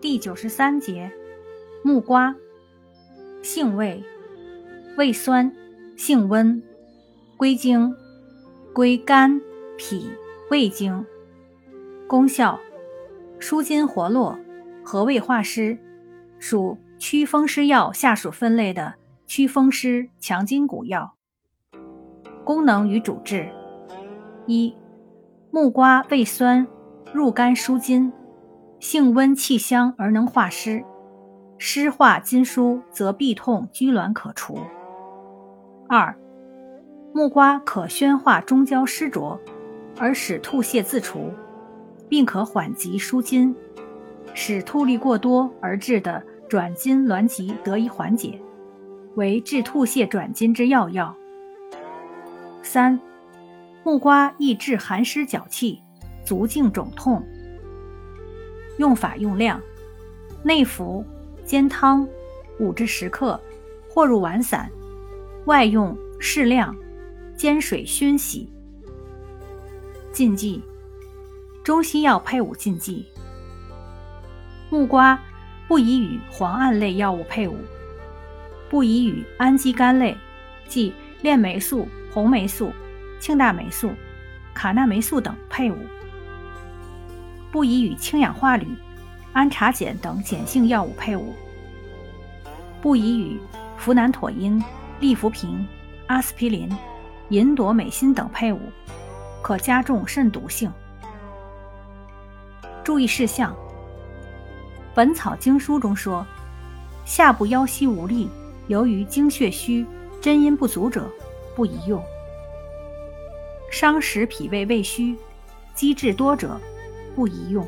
第九十三节，木瓜，性味，味酸，性温，归经，归肝、脾、胃经。功效，舒筋活络，和胃化湿，属祛风湿药下属分类的祛风湿强筋骨药。功能与主治：一、木瓜味酸，入肝舒筋。性温气香而能化湿，湿化筋疏则痹痛拘挛可除。二，木瓜可宣化中焦湿浊，而使吐泻自除，并可缓急舒筋，使吐力过多而致的转筋挛急得以缓解，为治吐泻转筋之要药。三，木瓜易治寒湿脚气、足胫肿痛。用法用量：内服煎汤，五至十克，或入丸散；外用适量，煎水熏洗。禁忌：中西药配伍禁忌。木瓜不宜与磺胺类药物配伍，不宜与氨基苷类，即链霉素、红霉素、庆大霉素、卡那霉素等配伍。不宜与氢氧化铝、氨茶碱等碱性药物配伍；不宜与呋喃妥因、利福平、阿司匹林、银朵美辛等配伍，可加重肾毒性。注意事项：《本草经书》中说，下部腰膝无力，由于精血虚、真阴不足者，不宜用；伤食脾胃胃虚、积滞多者。不宜用。